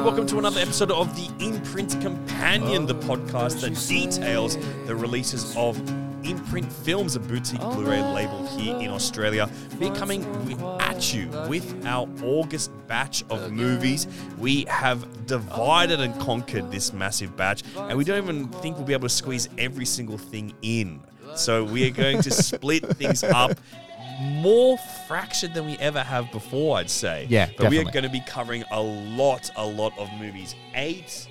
And welcome to another episode of the Imprint Companion, the podcast that details the releases of Imprint Films, a boutique Blu-ray label here in Australia. We're coming at you with our August batch of movies. We have divided and conquered this massive batch, and we don't even think we'll be able to squeeze every single thing in. So we are going to split things up more fractured than we ever have before, I'd say. Yeah, But we are definitely. going to be covering a lot, a lot of movies. Eight,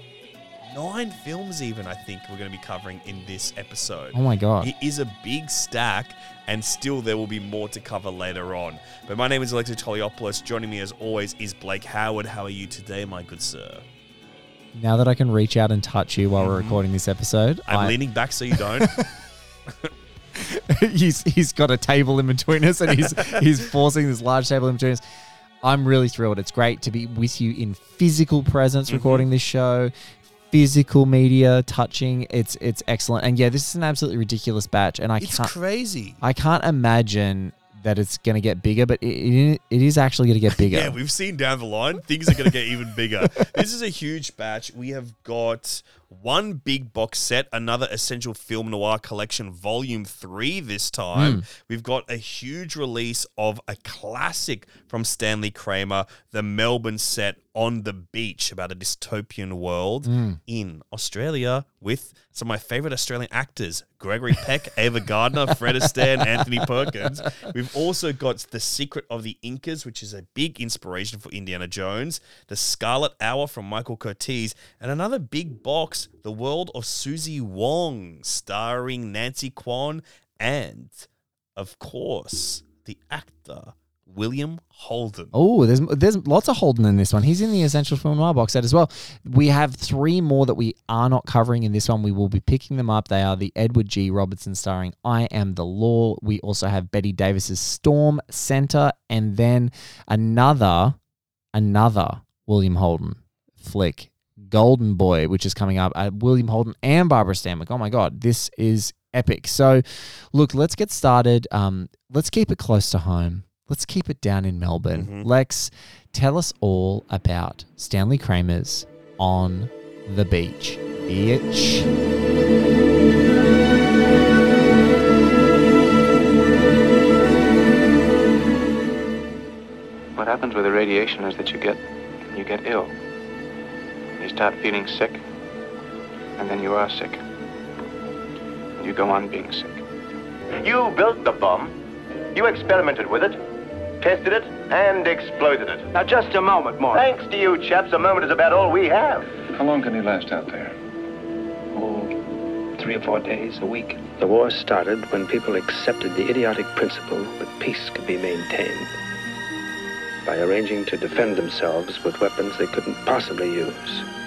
nine films, even, I think we're going to be covering in this episode. Oh my god. It is a big stack, and still there will be more to cover later on. But my name is Alexis Toliopoulos. Joining me, as always, is Blake Howard. How are you today, my good sir? Now that I can reach out and touch you while we're recording this episode. I'm I- leaning back so you don't. he's he's got a table in between us and he's he's forcing this large table in between us. I'm really thrilled. It's great to be with you in physical presence Mm-hmm. recording this show. Physical media, touching, it's it's excellent. And yeah, this is an absolutely ridiculous batch and I it's can't crazy. I can't imagine that it's going to get bigger, but it, it, it is actually going to get bigger. Yeah, we've seen down the line, things are going to get even bigger. This is a huge batch. We have got one big box set, another Essential Film Noir Collection Volume 3 this time. Hmm. We've got a huge release of a classic from Stanley Kramer, the Melbourne set On the Beach, about a dystopian world hmm. in Australia with some of my favorite Australian actors Gregory Peck, Ava Gardner, Fred Astaire, and Anthony Perkins. We've also got The Secret of the Incas, which is a big inspiration for Indiana Jones, The Scarlet Hour from Michael Curtiz, and another big box, The World of Susie Wong, starring Nancy Kwan and, of course, the actor William Holden. Oh, there's there's lots of Holden in this one. He's in the Essential Film Noir box set as well. We have three more that we are not covering in this one. We will be picking them up. They are the Edward G. Robinson starring I Am the Law. We also have Bette Davis's Storm Center, and then another another William Holden flick, Golden Boy, which is coming up. Uh, William Holden and Barbara Stanwyck. Oh my God, this is epic. So, look, let's get started. Um, let's keep it close to home. Let's keep it down in Melbourne. Mhm. Lex, tell us all about Stanley Kramer's On the Beach. Bitch. What happens with the radiation is that you get you get ill. You start feeling sick, and then you are sick. And you go on being sick. You built the bomb. You experimented with it, tested it, and exploded it. Now, just a moment, Morty. Thanks to you chaps, a moment is about all we have. How long can he last out there? Oh, three or four days, a week. The war started when people accepted the idiotic principle that peace could be maintained by arranging to defend themselves with weapons they couldn't possibly use without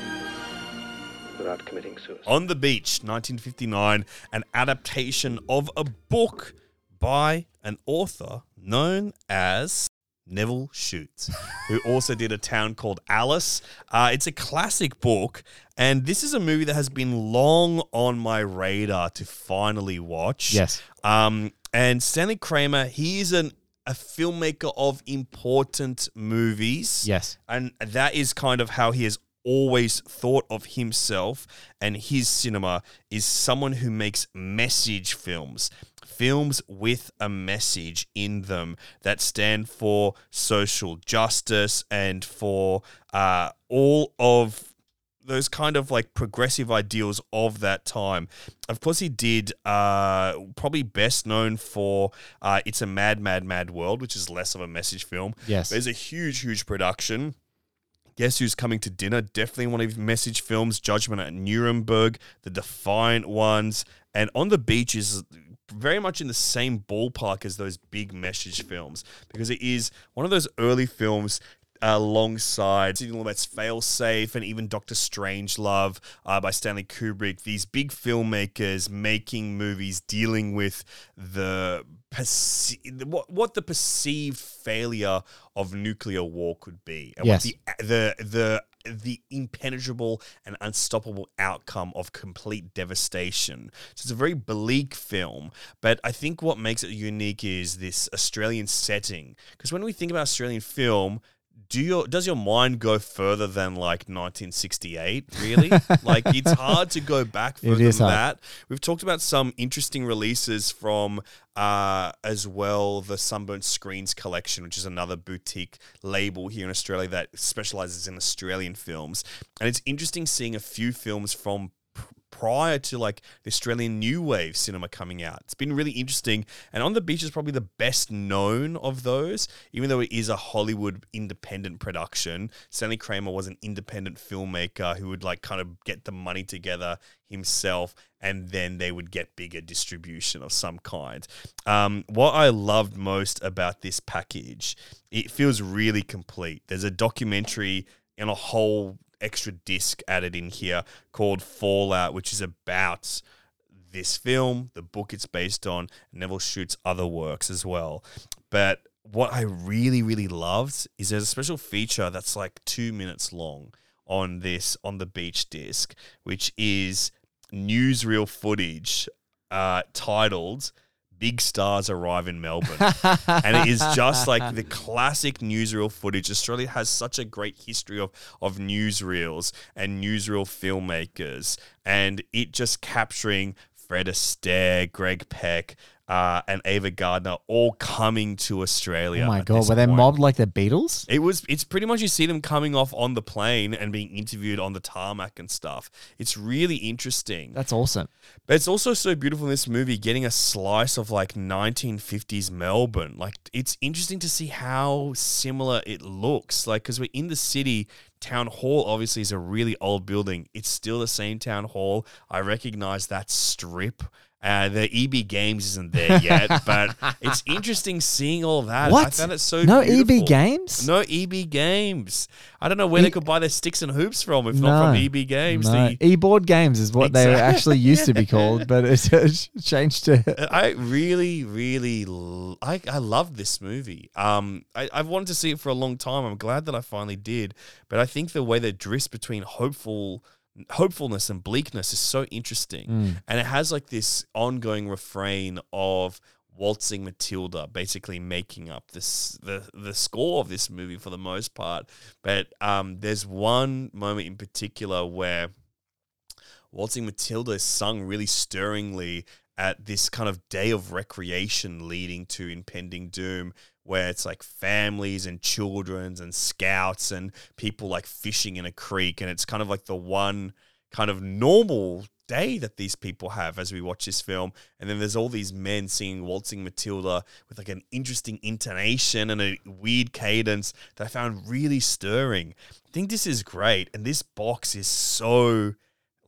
committing suicide. On the Beach, 1959, an adaptation of a book by an author known as Nevil Shute, who also did a town called Alice. Uh, it's a classic book, and this is a movie that has been long on my radar to finally watch. Yes. Um, and Stanley Kramer, he is an a filmmaker of important movies. Yes. And that is kind of how he has always thought of himself and his cinema is someone who makes message films. Films with a message in them that stand for social justice and for uh, all of those kind of like progressive ideals of that time. Of course, he did uh, probably best known for uh, It's a Mad, Mad, Mad World, which is less of a message film. Yes. There's a huge, huge production. Guess Who's Coming to Dinner? Definitely one of message films. Judgment at Nuremberg, The Defiant Ones, and On the Beach is very much in the same ballpark as those big message films because it is one of those early films alongside Sidney Lumet's Failsafe and even Doctor Strangelove uh, by Stanley Kubrick. These big filmmakers making movies dealing with the perce- what what the perceived failure of nuclear war could be, and Yes. what the the the the impenetrable and unstoppable outcome of complete devastation. So it's a very bleak film, but I think what makes it unique is this Australian setting. Because when we think about Australian film, do your does your mind go further than like 1968 really? Like it's hard to go back further than hard. that. We've talked about some interesting releases from uh, as well the sunburnt screens collection which is another boutique label here in australia that specializes in australian films. And it's interesting seeing a few films from prior to like the Australian new wave cinema coming out. It's been really interesting. And On the Beach is probably the best known of those, even though it is a Hollywood independent production. Stanley Kramer was an independent filmmaker who would like kind of get the money together himself and then they would get bigger distribution of some kind. Um, what I loved most about this package, it feels really complete. There's a documentary and a whole extra disc added in here called Fallout, which is about this film, the book it's based on, Nevil Shute's other works as well. But what I really, really loved is there's a special feature that's like two minutes long on this on the beach disc, which is newsreel footage uh, titled Big Stars Arrive in Melbourne and it is just like the classic newsreel footage. Australia has such a great history of of newsreels and newsreel filmmakers, and it just capturing Fred Astaire, Greg Peck, uh, and Ava Gardner all coming to Australia. Oh my god, were they point. mobbed like the Beatles? It was. It's pretty much you see them coming off on the plane and being interviewed on the tarmac and stuff. It's really interesting. That's awesome. But it's also so beautiful in this movie getting a slice of like 1950s Melbourne. Like it's interesting to see how similar it looks. Like because we're in the city, town hall obviously is a really old building. It's still the same town hall. I recognize that strip. Uh, the EB Games isn't there yet, but it's interesting seeing all that. I What? found it so no beautiful. EB games? No EB Games. I don't know where E- they could buy their sticks and hoops from if not from EB Games. No. The- E-board games is what they actually used to be called, but it's changed to. I really, really, l- I, I love this movie. Um, I, I've wanted to see it for a long time. I'm glad that I finally did. But I think the way that drifts between hopeful, hopefulness and bleakness is so interesting, Mm. and it has like this ongoing refrain of waltzing Matilda, basically making up this the the score of this movie for the most part. But um, there's one moment in particular where Waltzing Matilda is sung really stirringly at this kind of day of recreation leading to impending doom, where it's like families and children's and scouts and people like fishing in a creek. And it's kind of like the one kind of normal day that these people have as we watch this film. And then there's all these men singing Waltzing Matilda with like an interesting intonation and a weird cadence that I found really stirring. I think this is great. And this box is so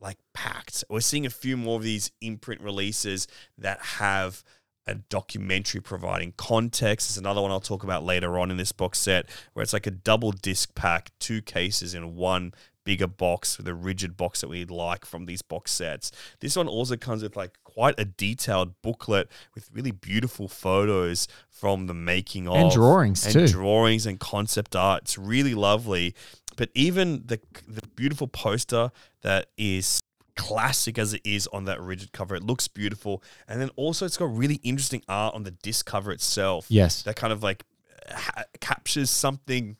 like packed. We're seeing a few more of these imprint releases that have a documentary providing context. There's another one I'll talk about later on in this box set where it's like a double disc pack, two cases in one bigger box with a rigid box that we'd like from these box sets. This one also comes with like quite a detailed booklet with really beautiful photos from the making of And drawings, and too. drawings and concept art. It's really lovely. But even the the beautiful poster that is classic as it is on that rigid cover, it looks beautiful. And then also it's got really interesting art on the disc cover itself. Yes. That kind of like ha- captures something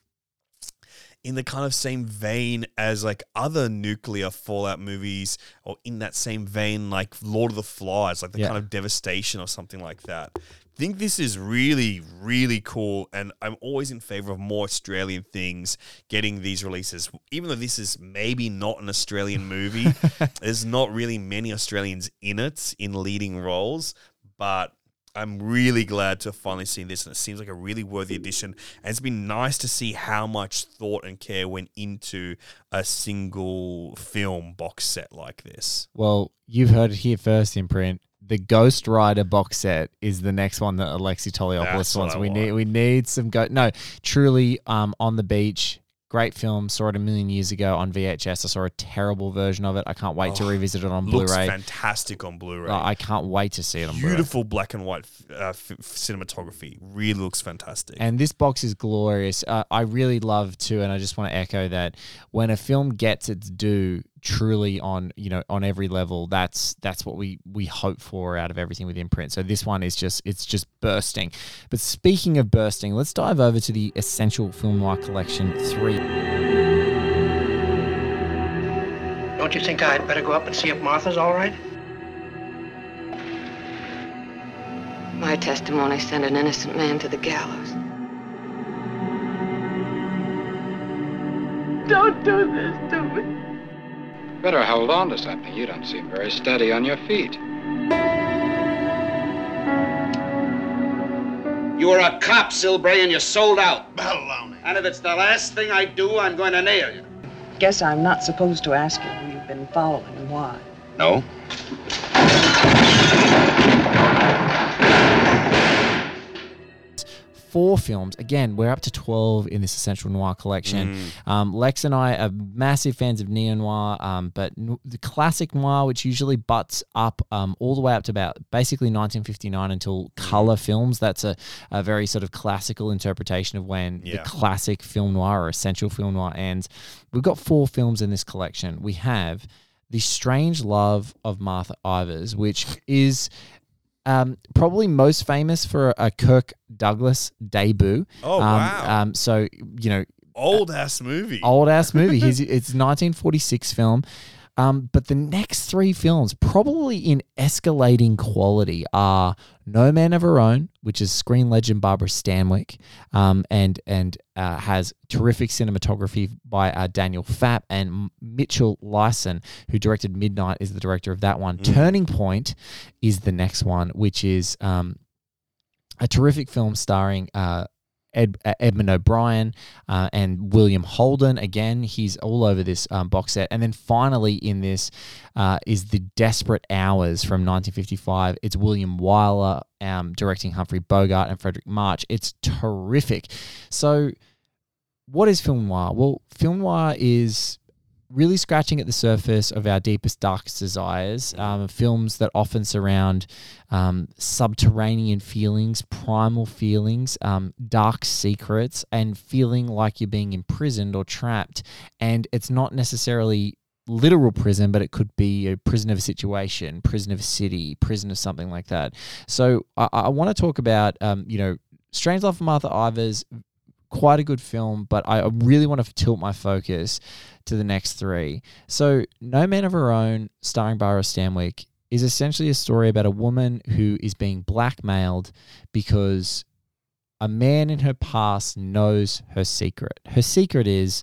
in the kind of same vein as like other nuclear fallout movies or in that same vein like Lord of the Flies, like the Yeah. kind of devastation or something like that. I think this is really, really cool, and I'm always in favor of more Australian things getting these releases. Even though this is maybe not an Australian movie, there's not really many Australians in it in leading roles, but I'm really glad to have finally seen this, and it seems like a really worthy addition. And it's been nice to see how much thought and care went into a single film box set like this. Well, you've heard it here first, imprint. The Ghost Rider box set is the next one that Alexei Toliopoulos wants. We want. need we need some go. No, truly, um, on the beach. Great film. Saw it a million years ago on VHS. I saw a terrible version of it. I can't wait to Oh, revisit it on Looks Blu-ray. fantastic on Blu-ray. Oh, I can't wait to see it on Blu-ray. Beautiful black and white uh, f- cinematography. Really looks fantastic. And this box is glorious. Uh, I really love too, and I just want to echo that when a film gets its due, truly on you know on every level. That's that's what we we hope for out of everything with imprint. So this one is just it's just bursting. But speaking of bursting, let's dive over to the Essential Film Noir Collection three. Don't you think I'd better go up and see if Martha's all right? My testimony sent an innocent man to the gallows. Don't do this to me. Better hold on to something. You don't seem very steady on your feet. You were a cop, Silbray, and you're sold out. Baloney. And if it's the last thing I do, I'm going to nail you. Guess I'm not supposed to ask you who you've been following and why. No? Four films. Again, we're up to 12 in this Essential Noir collection. Um, Lex and I are massive fans of neo noir, um, but n- the classic noir, which usually butts up um, all the way up to about basically 1959 until color films, that's a, a very sort of classical interpretation of when Yeah. the classic film noir or essential film noir ends. We've got four films in this collection. We have The Strange Love of Martha Ivers, which is um, probably most famous for a Kirk Douglas debut. Oh, um, wow. Um, so you know, Old ass movie. old ass movie. He's, it's 1946 film. Um, but the next three films, probably in escalating quality, are No Man of Her Own, which is screen legend Barbara Stanwyck, um, and and uh, has terrific cinematography by uh, Daniel Fapp and Mitchell Leisen, who directed Midnight, is the director of that one. Turning Point is the next one, which is um, a terrific film starring uh, Ed, uh, Edmund O'Brien uh, and William Holden. Again, he's all over this um, box set. And then finally, in this uh, is The Desperate Hours from 1955. It's William Wyler um, directing Humphrey Bogart and Fredric March. It's terrific. So, what is film noir? Well, film noir is really scratching at the surface of our deepest, darkest desires. Um, films that often surround um, subterranean feelings, primal feelings, um, dark secrets, and feeling like you're being imprisoned or trapped. And it's not necessarily literal prison, but it could be a prison of a situation, prison of a city, prison of something like that. So I, I want to talk about, um, you know, Strange Love of Martha Ivers, quite a good film, but I really want to tilt my focus to the next three. So, No Man of Her Own, starring Barbara Stanwyck, is essentially a story about a woman who is being blackmailed because a man in her past knows her secret. Her secret is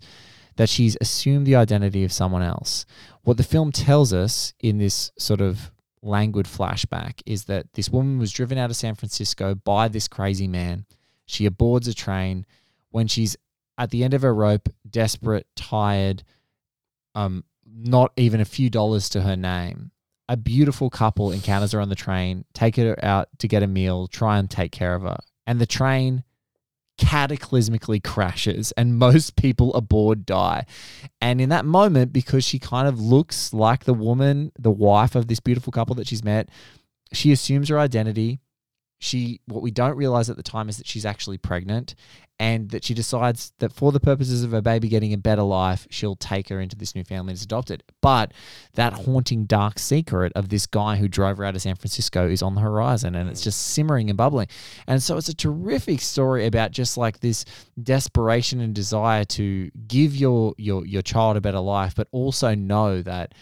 that she's assumed the identity of someone else. What the film tells us in this sort of languid flashback is that this woman was driven out of San Francisco by this crazy man. She aboards a train when she's at the end of her rope, desperate, tired, um, not even a few dollars to her name. A beautiful couple encounters her on the train, take her out to get a meal, try and take care of her. And the train cataclysmically crashes and most people aboard die. And in that moment, because she kind of looks like the woman, the wife of this beautiful couple that she's met, she assumes her identity. She what we don't realize at the time is that she's actually pregnant and that she decides that for the purposes of her baby getting a better life, she'll take her into this new family and is adopted. But that haunting dark secret of this guy who drove her out of San Francisco is on the horizon and it's mm. just simmering and bubbling. And so it's a terrific story about just like this desperation and desire to give your your your child a better life, but also know that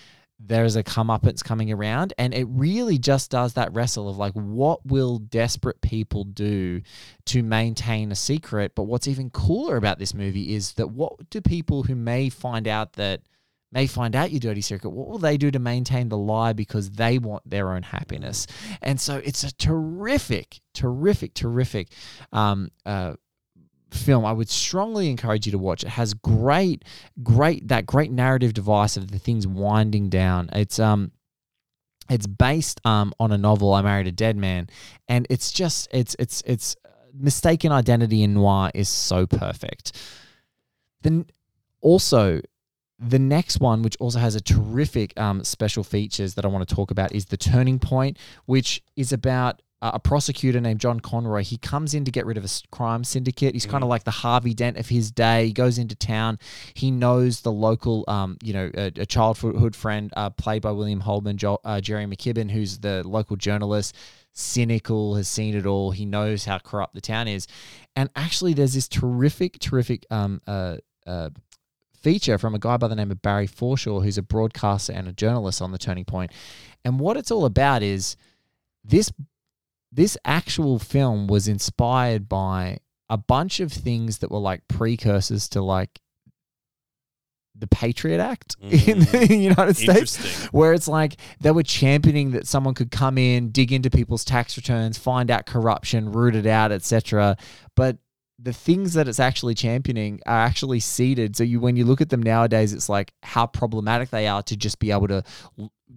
there's a comeuppance coming around and it really just does that wrestle of like what will desperate people do to maintain a secret? But what's even cooler about this movie is that what do people who may find out that may find out your dirty secret what will they do to maintain the lie because they want their own happiness? And so it's a terrific terrific terrific um uh film I would strongly encourage you to watch. It has great, great that great narrative device of the things winding down. It's um it's based um on a novel I Married a Dead Man and it's just it's it's it's mistaken identity in noir is so perfect. Then also the next one, which also has a terrific um, special features that I want to talk about, is the Turning Point, which is about uh, a prosecutor named John Conroy. He comes in to get rid of a crime syndicate. He's kind of like the Harvey Dent of his day. He goes into town. He knows the local, um, you know, a, a childhood friend uh, played by William Holman, jo- uh, Jerry McKibbon, who's the local journalist. Cynical, has seen it all. He knows how corrupt the town is, and actually, there's this terrific, terrific um, uh, uh, feature from a guy by the name of Barry Forshaw, who's a broadcaster and a journalist on the Turning Point. And what it's all about is this this actual film was inspired by a bunch of things that were like precursors to like the Patriot Act in the mm. United States, where it's like they were championing that someone could come in, dig into people's tax returns, find out corruption, root it out, etc. But the things that it's actually championing are actually seeded. So you, when you look at them nowadays, it's like how problematic they are to just be able to,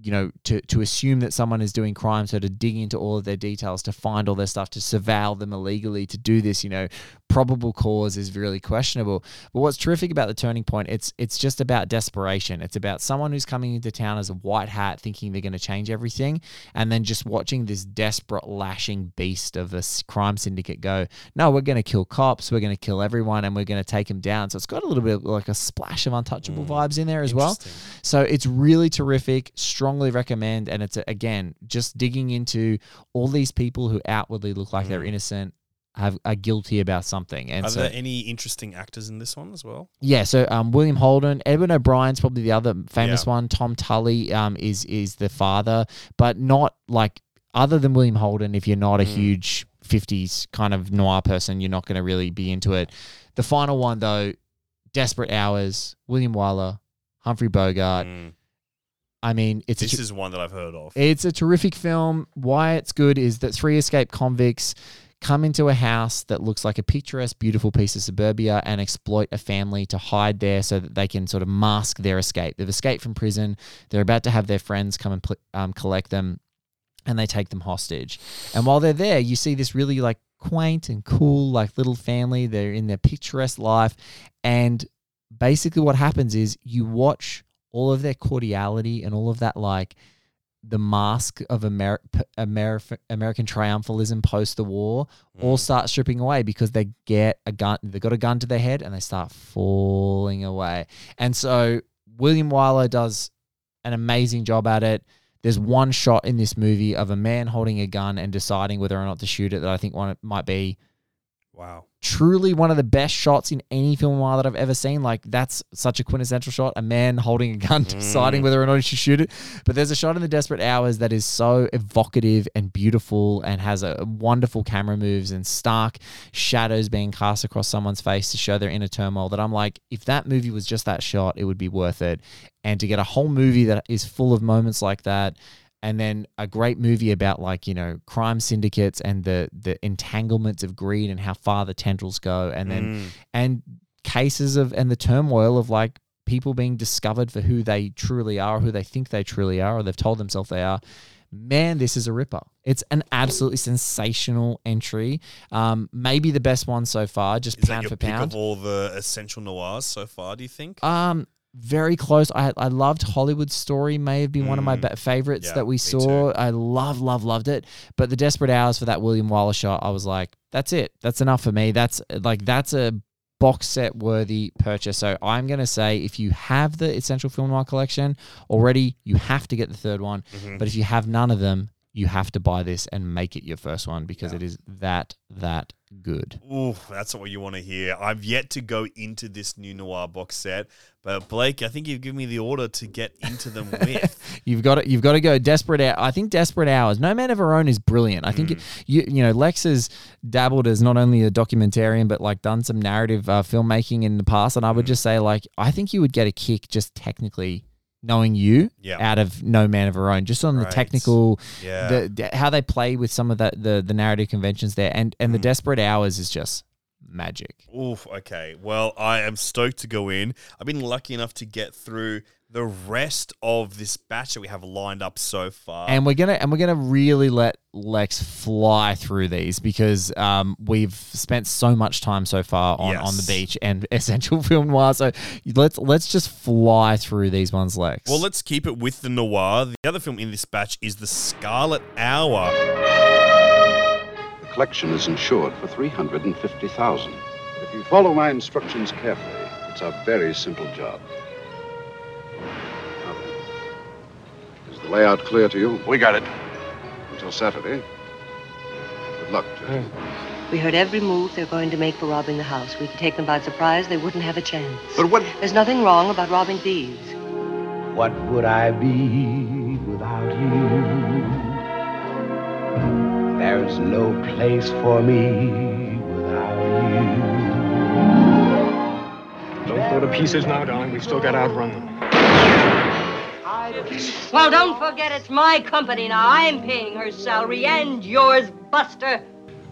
you know, to to assume that someone is doing crime. So to dig into all of their details, to find all their stuff, to surveil them illegally, to do this, you know, probable cause is really questionable. But what's terrific about the turning point, it's it's just about desperation. It's about someone who's coming into town as a white hat, thinking they're going to change everything, and then just watching this desperate lashing beast of a crime syndicate go, no, we're going to kill cops, we're going to kill everyone, and we're going to take them down. So it's got a little bit like a splash of untouchable mm, vibes in there as well. So it's really terrific. Strongly recommend, and it's again just digging into all these people who outwardly look like they're innocent. Have, are guilty about something, and Are so there any interesting actors in this one as well? yeah, so um, William Holden, Edmund O'Brien's probably the other famous Yeah. one. Tom Tully um, is is the father, but not like other than William Holden. If you're not a Mm. huge '50s kind of noir person, you're not going to really be into it. The final one though, Desperate Hours, William Wyler, Humphrey Bogart. I mean, it's. This ter- is one that I've heard of. it's a terrific film. Why it's good is that three escaped convicts come into a house that looks like a picturesque, beautiful piece of suburbia and exploit a family to hide there so that they can sort of mask their escape. They've escaped from prison. They're about to have their friends come and pl- um, collect them, and they take them hostage. And while they're there, you see this really like quaint and cool, like little family. They're in their picturesque life, and basically what happens is you watch all of their cordiality and all of that like the mask of Amer- P- Amer- American triumphalism post the war all mm. start stripping away because they get a gun they got a gun to their head and they start falling away. And so William Wyler does an amazing job at it. There's one shot in this movie of a man holding a gun and deciding whether or not to shoot it that I think one might be Wow. truly one of the best shots in any film noir that I've ever seen. Like that's such a quintessential shot. A man holding a gun, deciding mm. whether or not he should shoot it. But there's a shot in the Desperate Hours that is so evocative and beautiful and has a wonderful camera moves and stark shadows being cast across someone's face to show their inner turmoil. That I'm like, if that movie was just that shot, it would be worth it. And to get a whole movie that is full of moments like that and then a great movie about like you know crime syndicates and the the entanglements of greed and how far the tendrils go and then Mm. and cases of and the turmoil of like people being discovered for who they truly are who they think they truly are or they've told themselves they are man this is a ripper it's an absolutely sensational entry um maybe the best one so far just Is pound for pound of all the essential noirs so far? Do you think? um, very close. I I loved Hollywood Story. May have been one of my be- favorites Mm. Yeah, that we saw. I love, love, loved it. But the Desperate Hours for that William Wyler shot, I was like, that's it. That's enough for me. That's like that's a box set worthy purchase. So I'm gonna say if you have the Essential Film Noir collection already, you have to get the third one. Mhm. But if you have none of them, you have to buy this and make it your first one because it is that that good. Ooh, that's what you want to hear. I've yet to go into this new noir box set, but Blake, I think you've given me the order to get into them with. You've got to, you've got to go desperate. Hour. I think desperate hours. No man of her own is brilliant. I think Mm. you you know Lex has dabbled as not only a documentarian but like done some narrative uh, filmmaking in the past, and I Mm. would just say like I think you would get a kick just technically knowing you Yeah. out of No Man of Her Own, just on the Right. technical, Yeah. the, the- how they play with some of the the, the narrative conventions there, and and the Mm. desperate hours is just magic. Oof, okay. Well, I am stoked to go in. I've been lucky enough to get through the rest of this batch that we have lined up so far. and we're gonna and we're gonna really let Lex fly through these because um, we've spent so much time so far on, on the beach and essential film noir. So let's let's just fly through these ones, Lex. well, let's keep it with the noir. The other film in this batch is The Scarlet Hour. The collection is insured for 350000 If you follow my instructions carefully, it's a very simple job. The layout clear to you? We got it. Until Saturday. Good luck, gentlemen. We heard every move they're going to make for robbing the house. We could take them by surprise. They wouldn't have a chance. But what? There's nothing wrong about robbing thieves. What would I be without you? There's no place for me without you. Don't go to pieces now, darling. We've still got to outrun them. Well, don't forget it's my company now. I'm paying her salary and yours, Buster.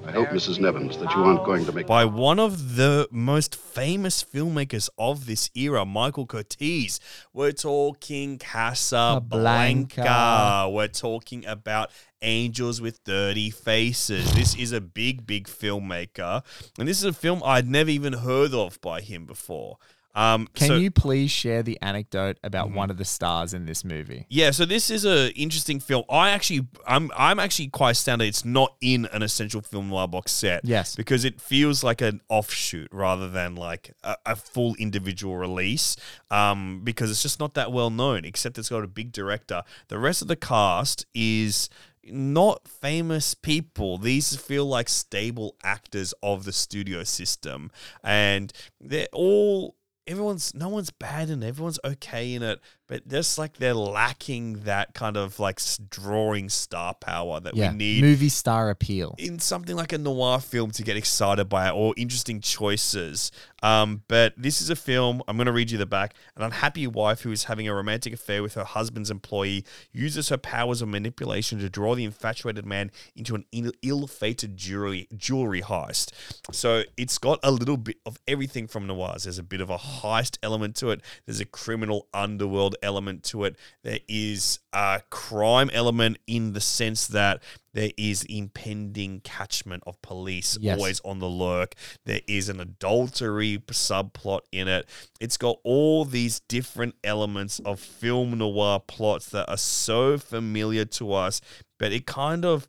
I hope, Mrs. Nevins, that you aren't going to make. by one of the most famous filmmakers of this era, Michael Curtiz. We're talking Casablanca. Blanca. We're talking about Angels with Dirty Faces. This is a big, big filmmaker, and this is a film I'd never even heard of by him before. Um, Can so- you please share the anecdote about one of the stars in this movie? Yeah, so this is a interesting film. I actually, I'm, I'm actually quite astounded it's not in an essential film noir box set. Yes. because it feels like an offshoot rather than like a, a full individual release. Um, because it's just not that well known. Except it's got a big director. The rest of the cast is not famous people. These feel like stable actors of the studio system, and they're all everyone's no one's bad it. Everyone's okay in it, but just like they're lacking that kind of like drawing star power that Yeah, we need movie star appeal. in something like a noir film to get excited by or interesting choices. Um, but this is a film, I'm going to read you the back. An unhappy wife who is having a romantic affair with her husband's employee uses her powers of manipulation to draw the infatuated man into an ill fated jewelry, jewelry heist. So it's got a little bit of everything from noirs. There's a bit of a heist element to it, there's a criminal underworld element to it, there is a crime element in the sense that there is impending catchment of police Yes. always on the lurk. There is an adultery subplot in it. It's got all these different elements of film noir plots that are so familiar to us, but it kind of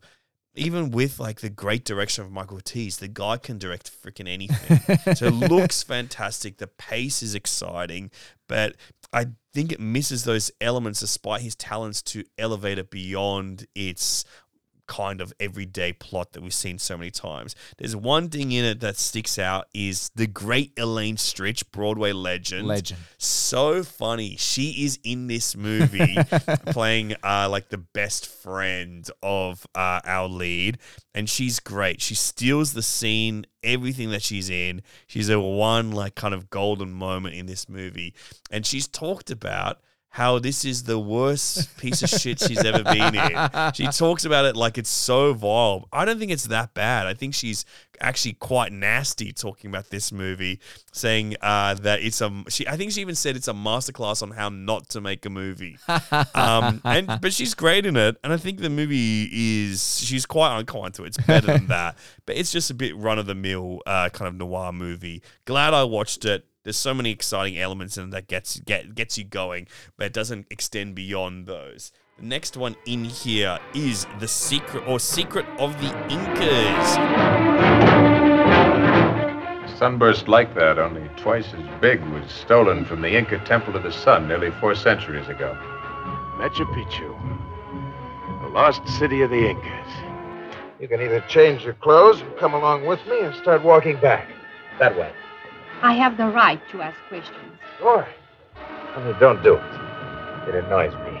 even with like the great direction of Michael Curtiz, the guy can direct freaking anything. so it looks fantastic. The pace is exciting, but I think it misses those elements despite his talents to elevate it beyond its kind of everyday plot that we've seen so many times. There's one thing in it that sticks out is the great Elaine Stritch, Broadway legend. Legend. So funny. She is in this movie playing uh, like the best friend of uh, our lead, and she's great. She steals the scene, everything that she's in. She's a one like kind of golden moment in this movie, and she's talked about how this is the worst piece of shit she's ever been in. She talks about it like it's so vile. I don't think it's that bad. I think she's actually quite nasty talking about this movie, saying uh, that it's a. She, I think she even said it's a masterclass on how not to make a movie. um, and but she's great in it, and I think the movie is she's quite unkind to it. It's better than that, but it's just a bit run of the mill uh, kind of noir movie. Glad I watched it. There's so many exciting elements in it that gets get gets you going, but it doesn't extend beyond those. The next one in here is the secret or secret of the Incas. Sunburst like that, only twice as big, was stolen from the Inca Temple of the Sun nearly four centuries ago. Machu Picchu, the lost city of the Incas. You can either change your clothes and come along with me or start walking back. That way. I have the right to ask questions. Right. Only don't do it. It annoys me.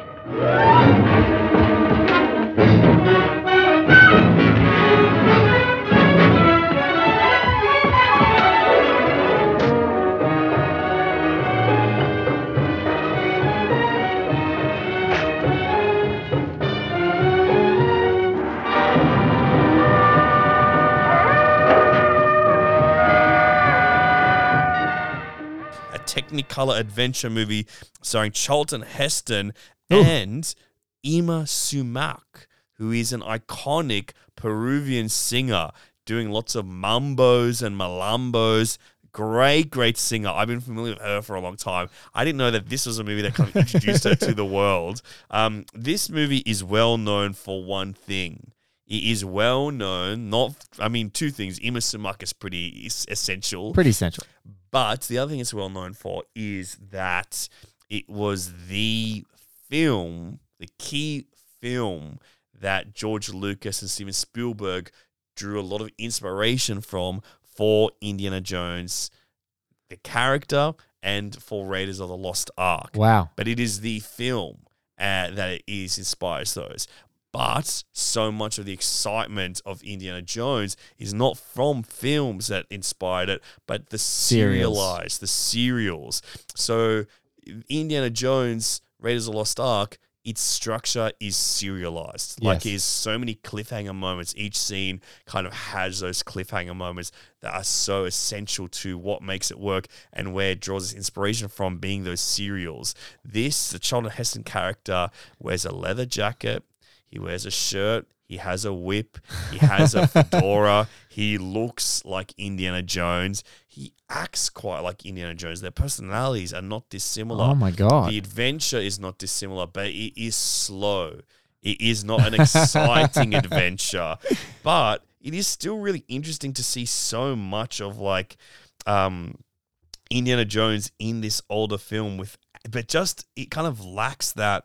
Technicolor adventure movie starring Charlton Heston and Yma Sumac, who is an iconic Peruvian singer doing lots of mambos and malambos. Great, great singer. I've been familiar with her for a long time. I didn't know that this was a movie that kind of introduced her to the world. Um, this movie is well known for one thing It is well known. Not, I mean, two things. Yma Sumac is pretty essential. Pretty essential. But the other thing it's well known for is that it was the film, the key film that George Lucas and Steven Spielberg drew a lot of inspiration from for Indiana Jones, the character, and for Raiders of the Lost Ark. Wow. But it is the film uh, that it is inspires those. But so much of the excitement of Indiana Jones is not from films that inspired it, but the serialized, the serials. So Indiana Jones, Raiders of the Lost Ark, its structure is serialized. Like there's so many cliffhanger moments. Each scene kind of has those cliffhanger moments that are so essential to what makes it work and where it draws its inspiration from being those serials. This, the Charlton Heston character, wears a leather jacket, he wears a shirt, he has a whip, he has a fedora, he looks like Indiana Jones. He acts quite like Indiana Jones. Their personalities are not dissimilar. Oh my God. The adventure is not dissimilar, but it is slow. It is not an exciting adventure, but it is still really interesting to see so much of like um, Indiana Jones in this older film with, but just it kind of lacks that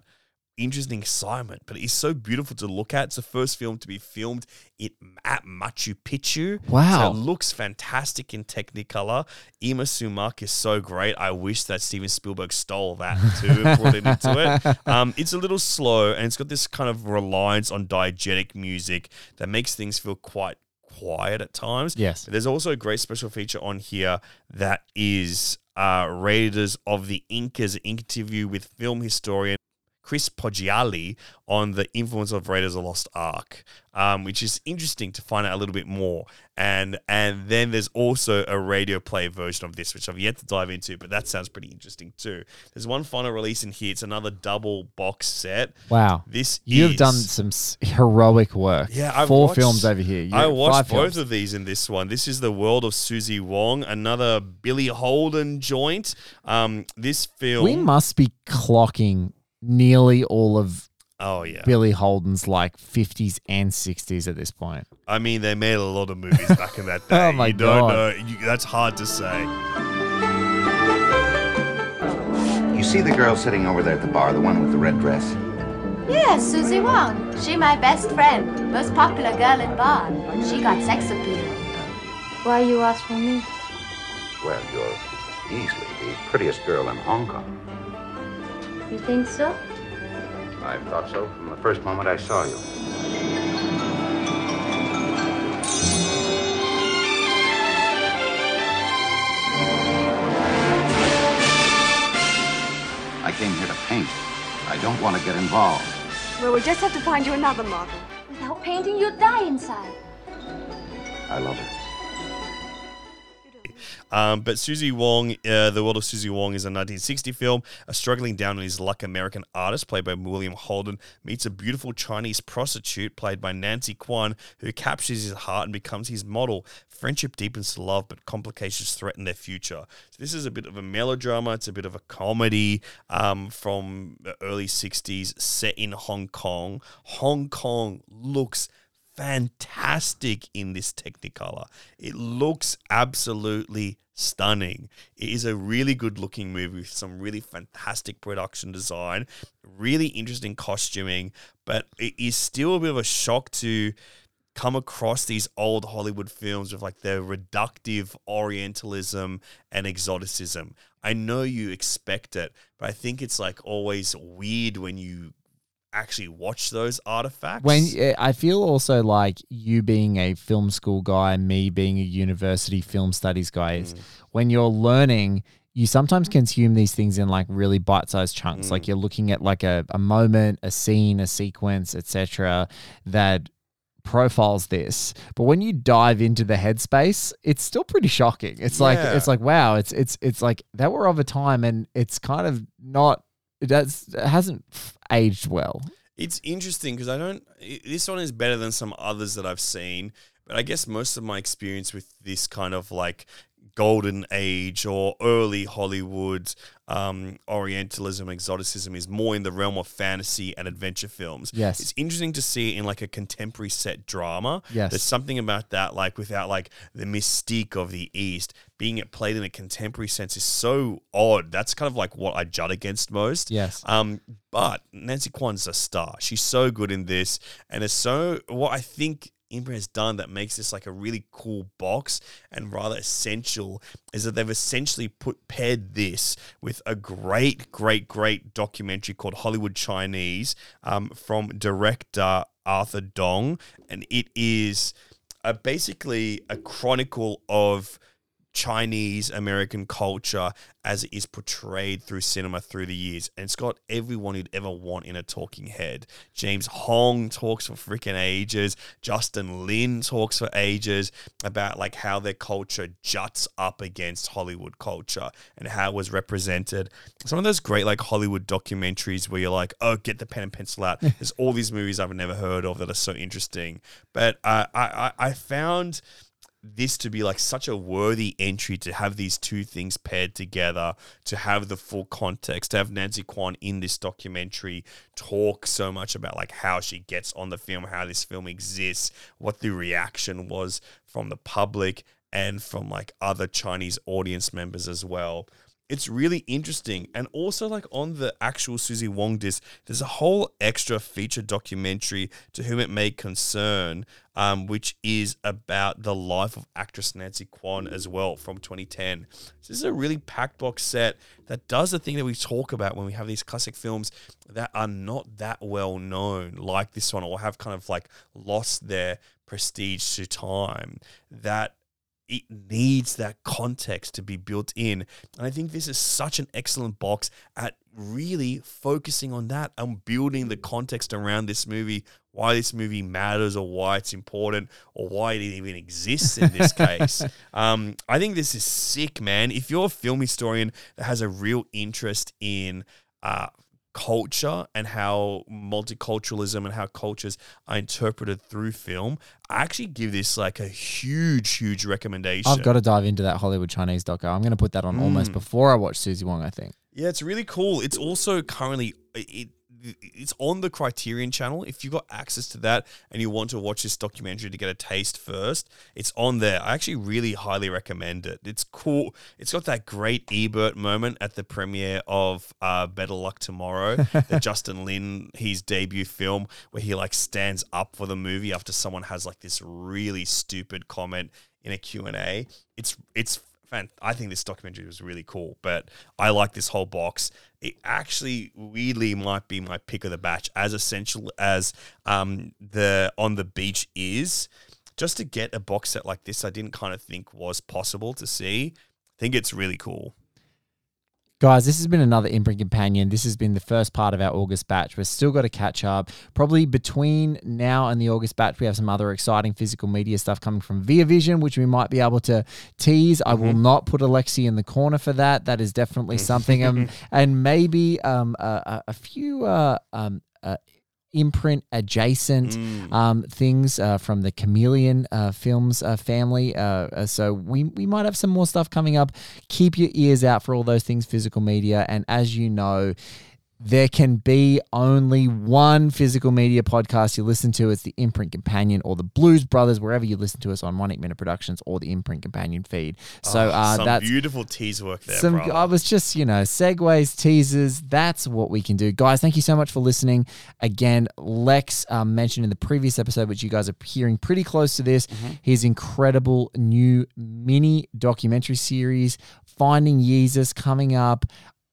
interesting excitement. But it's so beautiful to look at. It's the first film to be filmed it at Machu Picchu. Wow. So it looks fantastic in Technicolor. Yma Sumac is so great. I wish that Steven Spielberg stole that too and brought it into it. Um, it's a little slow and it's got this kind of reliance on diegetic music that makes things feel quite quiet at times. Yes. But there's also a great special feature on here that is uh, Raiders of the Incas interview with film historian Chris Poggiali on the influence of Raiders of the Lost Ark, um, which is interesting to find out a little bit more. And and then there's also a radio play version of this, which I've yet to dive into, but that sounds pretty interesting too. There's one final release in here. It's another double box set. Wow. This You've is- done some heroic work. yeah, I've Four watched- films over here. You- I watched both films. of these in this one. This is the world of Susie Wong, another Billy Holden joint. Um, this film. We must be clocking nearly all of oh yeah, Billy Holden's like 50s and 60s at this point. I mean, they made a lot of movies back in that oh day. Oh my you don't God. know. You, that's hard to say. You see the girl sitting over there at the bar, the one with the red dress? Yes, Susie Wong. She my best friend, most popular girl in bar. She got sex appeal. Why you ask for me? Well, you're easily the prettiest girl in Hong Kong. You think so? I thought so from the first moment I saw you. I came here to paint. I don't want to get involved. Well, we'll just have to find you another model. Without painting, you'd die inside. I love her. Um, but Susie Wong, uh, The World of Susie Wong is a 1960 film. A struggling down on his luck American artist, played by William Holden, meets a beautiful Chinese prostitute, played by Nancy Kwan, who captures his heart and becomes his model. Friendship deepens to love, but complications threaten their future. So this is a bit of a melodrama. It's a bit of a comedy um, from the early 60s, set in Hong Kong. Hong Kong looks fantastic in this Technicolor. It looks absolutely stunning. It is a really good looking movie with some really fantastic production design, really interesting costuming, but it is still a bit of a shock to come across these old Hollywood films with like their reductive Orientalism and exoticism. I know you expect it, but I think it's like always weird when you actually watch those artifacts. When eh, I feel also like you being a film school guy, me being a university film studies guy, is when you're learning, you sometimes consume these things in like really bite-sized chunks. Like you're looking at like a, a moment, a scene, a sequence, etc. that profiles this but when you dive into the headspace it's still pretty shocking it's like it's like wow it's it's it's like that were of a time and it's kind of not that's it hasn't aged well It's interesting because I don't. This one is better than some others that I've seen, but I guess most of my experience with this kind of like golden age or early Hollywood um, Orientalism, exoticism is more in the realm of fantasy and adventure films. Yes. It's interesting to see in like a contemporary set drama. Yes. There's something about that, like without like the mystique of the East, being it played in a contemporary sense is so odd. That's kind of like what I jut against most. Yes. Um, but Nancy Kwan's a star. She's so good in this, and it's so what I think Imprint has done that makes this like a really cool box and rather essential is that they've essentially put paired this with a great, great, great documentary called Hollywood Chinese um, from director Arthur Dong, and it is a, basically a chronicle of Chinese American culture as it is portrayed through cinema through the years. And it's got everyone you'd ever want in a talking head. James Hong talks for freaking ages. Justin Lin talks for ages about like how their culture juts up against Hollywood culture and how it was represented. Some of those great like Hollywood documentaries where you're like, oh, get the pen and pencil out. There's all these movies I've never heard of that are so interesting. But uh, I, I, I found this to be like such a worthy entry to have these two things paired together, to have the full context, to have Nancy Kwan in this documentary talk so much about like how she gets on the film, how this film exists, what the reaction was from the public and from like other Chinese audience members as well it's really interesting. And also, like on the actual Susie Wong disc, there's a whole extra feature documentary to whom it may concern, um, which is about the life of actress Nancy Kwan as well from 2010. So this is a really packed box set that does the thing that we talk about when we have these classic films that are not that well known, like this one, or have kind of like lost their prestige to time. That it needs that context to be built in. And I think this is such an excellent box at really focusing on that and building the context around this movie, why this movie matters or why it's important or why it even exists in this case. Um, I think this is sick, man. If you're a film historian that has a real interest in uh, culture and how multiculturalism and how cultures are interpreted through film, I actually give this like a huge, huge recommendation. I've got to dive into that Hollywood Chinese doco. I'm going to put that on almost Mm. before I watch Susie Wong. I think. Yeah, it's really cool. It's also currently it, it's on the Criterion channel. If you've got access to that and you want to watch this documentary to get a taste first, it's on there. I actually really highly recommend it. It's cool. It's got that great Ebert moment at the premiere of uh, Better Luck Tomorrow, the Justin Lin his debut film where he like stands up for the movie after someone has like this really stupid comment in a Q&A. It's it's fan. I think this documentary was really cool, but I like this whole box. It actually weirdly might be my pick of the batch, as essential as um, the on the beach is. Just to get a box set like this, I didn't kind of think was possible to see. I think it's really cool. Guys, this has been another Imprint Companion. This has been the first part of our August batch. We've still got to catch up. Probably between now and the August batch, we have some other exciting physical media stuff coming from Via Vision, which we might be able to tease. I will not put Alexei in the corner for that. That is definitely something. Um, and maybe um, a, a- a few uh, um, uh, imprint adjacent um, things uh, from the Chameleon uh, Films uh, family. Uh, uh, so we, we might have some more stuff coming up. Keep your ears out for all those things physical media. And as you know, there can be only one physical media podcast you listen to. It's the Imprint Companion or the Blues Brothers, wherever you listen to us on One Heat Minute Productions or the Imprint Companion feed. So Oh, uh, some that's beautiful tease work there, some, brother. I was just, you know, segues, teasers. That's what we can do. Guys, thank you so much for listening. Again, Lex um, mentioned in the previous episode, which you guys are hearing pretty close to this, Mm-hmm. his incredible new mini documentary series, Finding Jesus, coming up.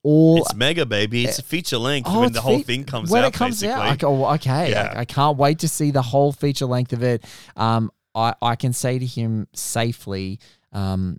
All It's mega, baby. It's a feature length Oh, when the whole fe- thing comes when out. it comes basically. out. I go, "Oh, okay, Yeah. I, I can't wait to see the whole feature length of it. Um, I I can say to him safely, um,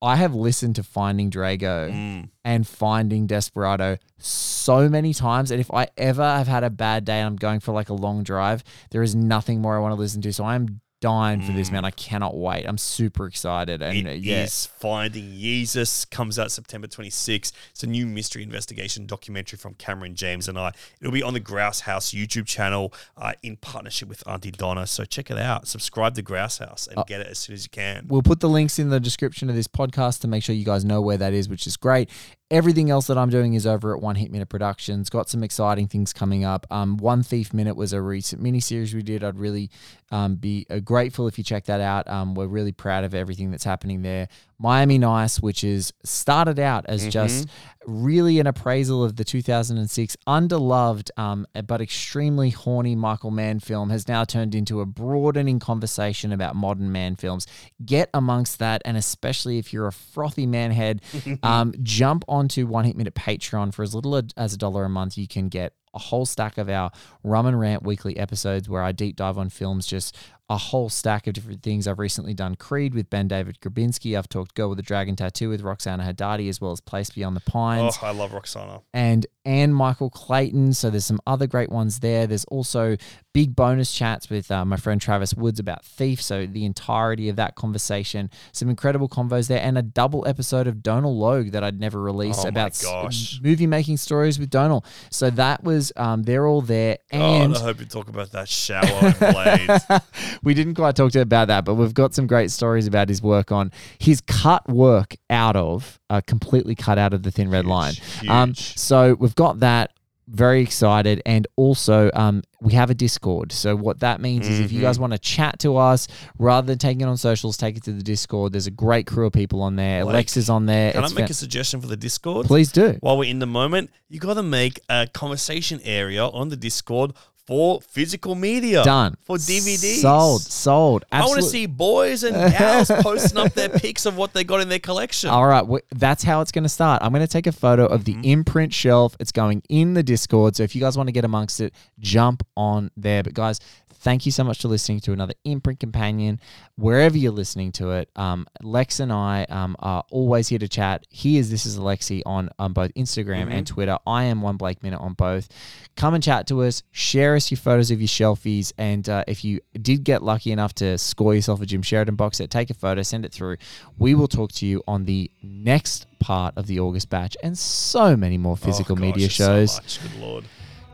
I have listened to Finding Drago Mm. and Finding Desperado so many times, and if I ever have had a bad day and I'm going for like a long drive, there is nothing more I want to listen to. So I'm dying for this, man. I cannot wait. I'm super excited. And It uh, is Finding Jesus comes out September 26th. It's a new mystery investigation documentary from Cameron James and I. It'll be on the Grouse House YouTube channel uh, in partnership with Aunty Donna. So check it out. Subscribe to Grouse House and Uh, get it as soon as you can. We'll put the links in the description of this podcast to make sure you guys know where that is, which is great. Everything else that I'm doing is over at One Heat Minute Productions. Got some exciting things coming up. Um, One Thief Minute was a recent miniseries we did. I'd really um, be uh, grateful if you check that out. Um, we're really proud of everything that's happening there. Miami Nice, which is started out as just really an appraisal of the 2006 underloved um, but extremely horny Michael Mann film, has now turned into a broadening conversation about modern Mann films. Get amongst that, and especially if you're a frothy man head, um, jump onto One Heat Minute Patreon for as little as a dollar a month. You can get a whole stack of our Rum and Rant weekly episodes where I deep dive on films, just a whole stack of different things. I've recently done Creed with Ben David Grabinski. I've talked Girl with a Dragon Tattoo with Roxana Hadadi, as well as Place Beyond the Pines Oh, I love Roxana. and Anne Michael Clayton. So there's some other great ones there. There's also big bonus chats with uh, my friend Travis Woods about Thief. So the entirety of that conversation, some incredible convos there, and a double episode of Donal Logue that I'd never released Oh about s- movie making stories with Donal. So that was um, they're all there, and I hope you talk about that shower and blade. we didn't quite talk to about that, but we've got some great stories about his work on his cut work out of uh, completely cut out of the thin red line. Um, so we've got that. Very excited, and also um, we have a Discord. So what that means is, if you guys want to chat to us rather than taking it on socials, take it to the Discord. There's a great crew of people on there. Like, Alexei's on there. Can I make fa- a suggestion for the Discord? Please do. While we're in the moment, you got to make a conversation area on the Discord for physical media. Done. For DVDs. Sold. Sold. I want to see boys and gals posting up their pics of what they got in their collection. All right, wh- that's how it's going to start. I'm going to take a photo of Mm-hmm. the imprint shelf. It's going in the Discord. So if you guys want to get amongst it, jump on there. But guys, thank you so much for listening to another Imprint Companion. Wherever you're listening to it, um, Lex and I um, are always here to chat. He is This is Alexei on, on both Instagram Mhm. and Twitter. I am One Blake Minute on both. Come and chat to us. Share us your photos of your shelfies. And uh, if you did get lucky enough to score yourself a Jim Sheridan box set, take a photo, send it through. We will talk to you on the next part of the August batch and so many more physical Oh, gosh, media so shows. much. Good lord.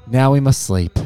Now we must sleep.